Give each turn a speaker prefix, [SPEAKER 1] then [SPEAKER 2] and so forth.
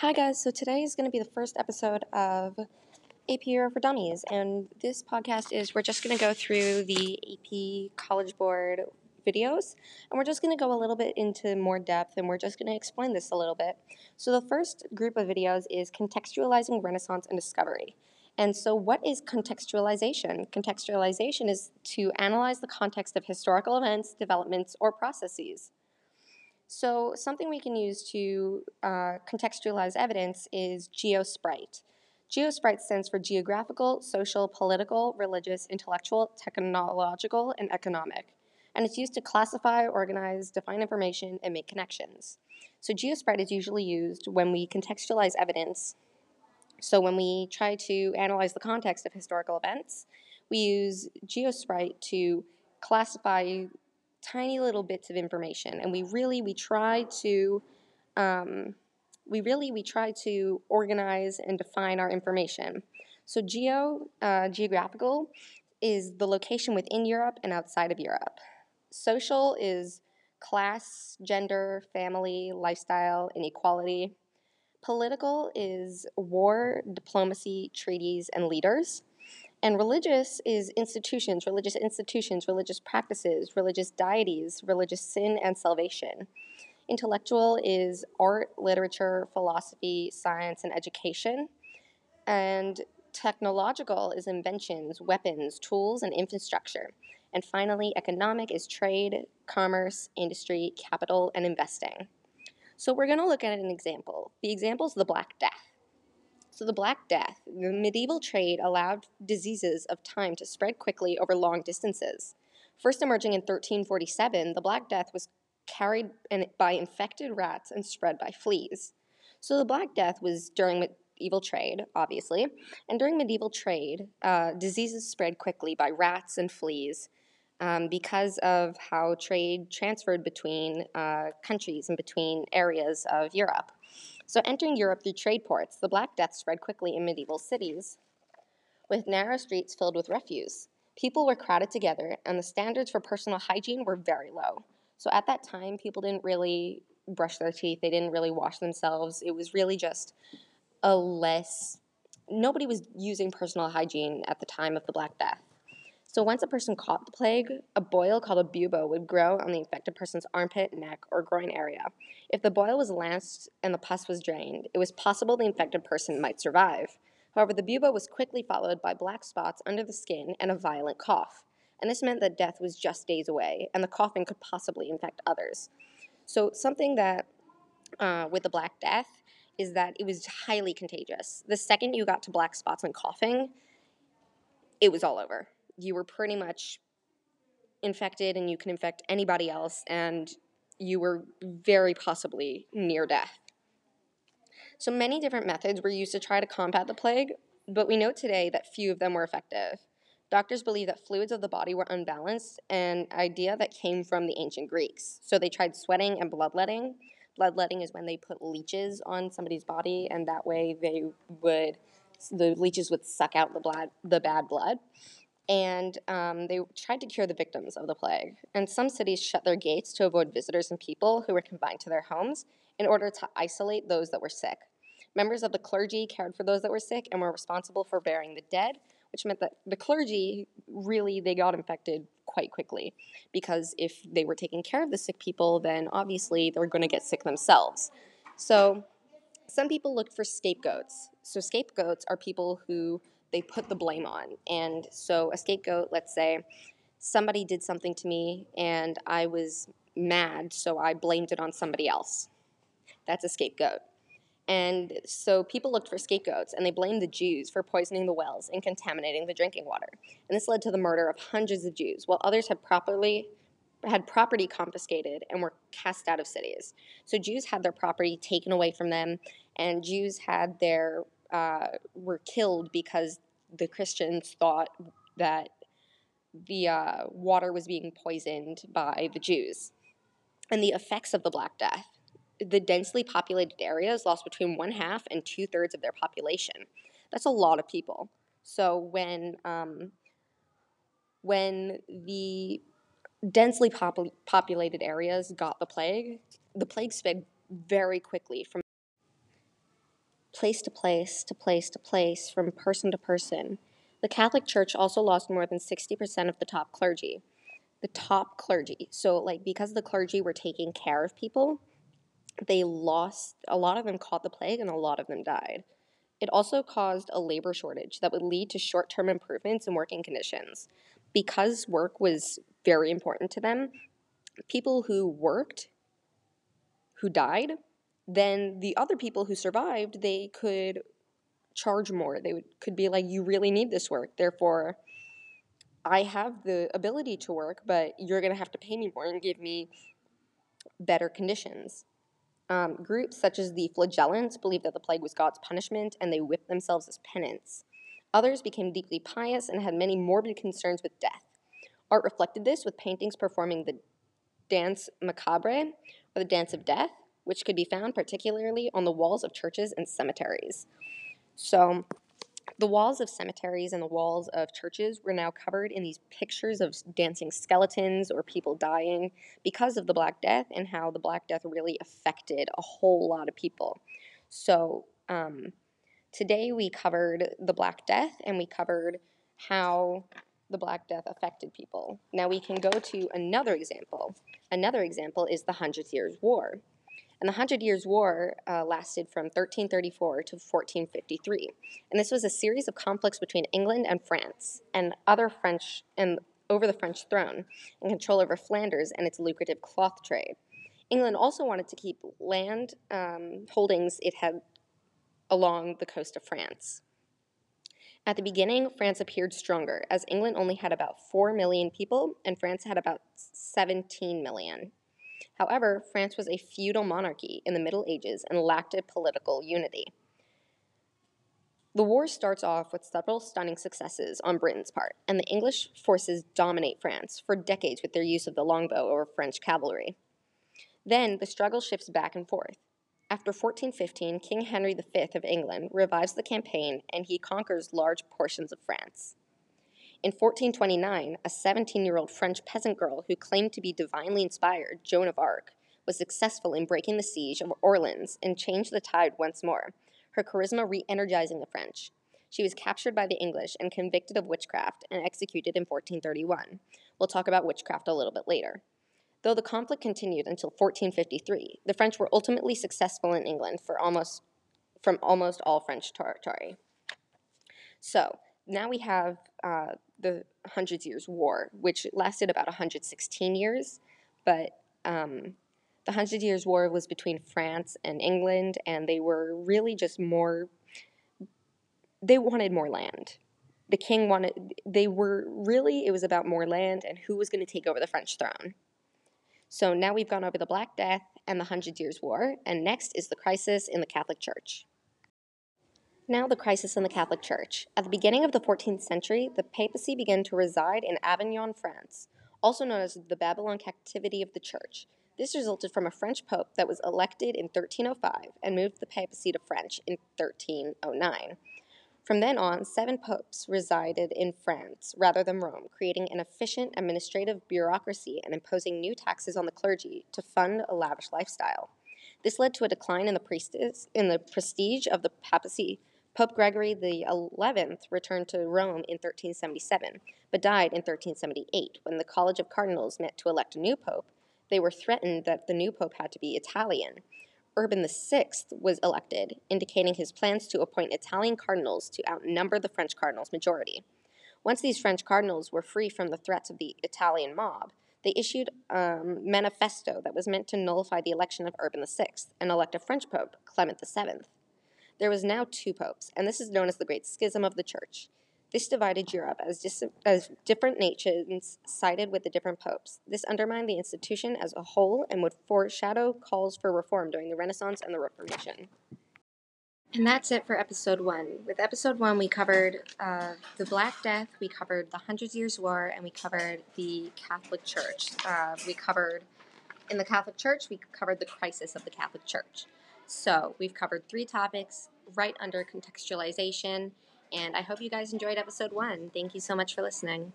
[SPEAKER 1] Hi guys, so today is going to be the first episode of AP Euro for Dummies, and this podcast is we're just going to go through the AP College Board videos, and we're just going to go a little bit into more depth, and we're just going to explain this a little bit. So the first group of videos is contextualizing Renaissance and discovery. And so, what is contextualization? Contextualization is to analyze the context of historical events, developments, or processes. So something we can use to uh, contextualize evidence is GeoSprite. GeoSprite stands for geographical, social, political, religious, intellectual, technological, and economic. And it's used to classify, organize, define information, and make connections. So GeoSprite is usually used when we contextualize evidence. So when we try to analyze the context of historical events, we use GeoSprite to classify tiny little bits of information and we really we try to um, we really we try to organize and define our information. So geo uh, geographical is the location within europe and outside of europe. Social is class gender family lifestyle inequality. Political is war diplomacy treaties and leaders and religious is institutions, religious institutions, religious practices, religious deities, religious sin and salvation. Intellectual is art, literature, philosophy, science, and education. And technological is inventions, weapons, tools, and infrastructure. And finally, economic is trade, commerce, industry, capital, and investing. So we're going to look at an example. The example is the Black Death. So, the Black Death, the medieval trade allowed diseases of time to spread quickly over long distances. First emerging in 1347, the Black Death was carried by infected rats and spread by fleas. So, the Black Death was during medieval trade, obviously, and during medieval trade, uh, diseases spread quickly by rats and fleas. Um, because of how trade transferred between uh, countries and between areas of Europe. So, entering Europe through trade ports, the Black Death spread quickly in medieval cities, with narrow streets filled with refuse. People were crowded together, and the standards for personal hygiene were very low. So, at that time, people didn't really brush their teeth, they didn't really wash themselves. It was really just a less, nobody was using personal hygiene at the time of the Black Death. So once a person caught the plague, a boil called a bubo would grow on the infected person's armpit, neck, or groin area. If the boil was lanced and the pus was drained, it was possible the infected person might survive. However, the bubo was quickly followed by black spots under the skin and a violent cough. And this meant that death was just days away, and the coughing could possibly infect others. So, something that uh, with the Black Death is that it was highly contagious. The second you got to black spots and coughing, it was all over you were pretty much infected and you can infect anybody else, and you were very possibly near death. So many different methods were used to try to combat the plague, but we know today that few of them were effective. Doctors believe that fluids of the body were unbalanced, an idea that came from the ancient Greeks. So they tried sweating and bloodletting. Bloodletting is when they put leeches on somebody's body, and that way they would the leeches would suck out the blood, the bad blood and um, they tried to cure the victims of the plague. And some cities shut their gates to avoid visitors and people who were confined to their homes in order to isolate those that were sick. Members of the clergy cared for those that were sick and were responsible for burying the dead, which meant that the clergy really they got infected quite quickly because if they were taking care of the sick people, then obviously they were going to get sick themselves. So some people looked for scapegoats. So scapegoats are people who they put the blame on. And so a scapegoat, let's say somebody did something to me and I was mad, so I blamed it on somebody else. That's a scapegoat. And so people looked for scapegoats and they blamed the Jews for poisoning the wells and contaminating the drinking water. And this led to the murder of hundreds of Jews, while others had properly had property confiscated and were cast out of cities. So Jews had their property taken away from them, and Jews had their uh, were killed because the Christians thought that the uh, water was being poisoned by the Jews. And the effects of the Black Death. The densely populated areas lost between one half and two thirds of their population. That's a lot of people. So when um, when the densely popul- populated areas got the plague, the plague spread very quickly from place to place to place to place, from person to person. The Catholic Church also lost more than 60% of the top clergy. The top clergy. So, like, because the clergy were taking care of people, they lost, a lot of them caught the plague and a lot of them died. It also caused a labor shortage that would lead to short term improvements in working conditions. Because work was very important to them, people who worked, who died, then the other people who survived, they could charge more. They would, could be like, you really need this work. Therefore, I have the ability to work, but you're going to have to pay me more and give me better conditions. Um, groups such as the flagellants believed that the plague was God's punishment and they whipped themselves as penance. Others became deeply pious and had many morbid concerns with death. Art reflected this with paintings performing the danse macabre, or the dance of death, which could be found particularly on the walls of churches and cemeteries. So, the walls of cemeteries and the walls of churches were now covered in these pictures of dancing skeletons or people dying because of the Black Death and how the Black Death really affected a whole lot of people. So, um, today we covered the Black Death and we covered how the Black Death affected people. Now we can go to another example. Another example is the Hundred Years' War. And the Hundred Years' War uh, lasted from 1334 to 1453. And this was a series of conflicts between England and France and other French and over the French throne and control over Flanders and its lucrative cloth trade. England also wanted to keep land um, holdings it had along the coast of France. At the beginning, France appeared stronger, as England only had about 4 million people and France had about 17 million. However, France was a feudal monarchy in the Middle Ages and lacked a political unity. The war starts off with several stunning successes on Britain's part, and the English forces dominate France for decades with their use of the longbow over French cavalry. Then the struggle shifts back and forth. After 1415, King Henry V of England revives the campaign and he conquers large portions of France. In 1429, a 17 year old French peasant girl who claimed to be divinely inspired, Joan of Arc, was successful in breaking the siege of Orleans and changed the tide once more, her charisma re energizing the French. She was captured by the English and convicted of witchcraft and executed in 1431. We'll talk about witchcraft a little bit later. Though the conflict continued until 1453, the French were ultimately successful in England for almost, from almost all French territory. So, now we have uh, the Hundred Years' War, which lasted about 116 years, but um, the Hundred Years' War was between France and England, and they were really just more. They wanted more land. The king wanted. They were really. It was about more land and who was going to take over the French throne. So now we've gone over the Black Death and the Hundred Years' War, and next is the crisis in the Catholic Church. Now, the crisis in the Catholic Church. At the beginning of the 14th century, the papacy began to reside in Avignon, France, also known as the Babylon captivity of the Church. This resulted from a French pope that was elected in 1305 and moved the papacy to French in 1309. From then on, seven popes resided in France rather than Rome, creating an efficient administrative bureaucracy and imposing new taxes on the clergy to fund a lavish lifestyle. This led to a decline in the, in the prestige of the papacy, Pope Gregory XI returned to Rome in 1377, but died in 1378 when the College of Cardinals met to elect a new pope. They were threatened that the new pope had to be Italian. Urban VI was elected, indicating his plans to appoint Italian cardinals to outnumber the French cardinals' majority. Once these French cardinals were free from the threats of the Italian mob, they issued a manifesto that was meant to nullify the election of Urban VI and elect a French pope, Clement VII. There was now two popes, and this is known as the Great Schism of the Church. This divided Europe as, dis- as different nations sided with the different popes. This undermined the institution as a whole and would foreshadow calls for reform during the Renaissance and the Reformation. And that's it for episode one. With episode one, we covered uh, the Black Death, we covered the Hundred Years' War, and we covered the Catholic Church. Uh, we covered, in the Catholic Church, we covered the crisis of the Catholic Church. So we've covered three topics right under contextualization, and I hope you guys enjoyed episode one. Thank you so much for listening.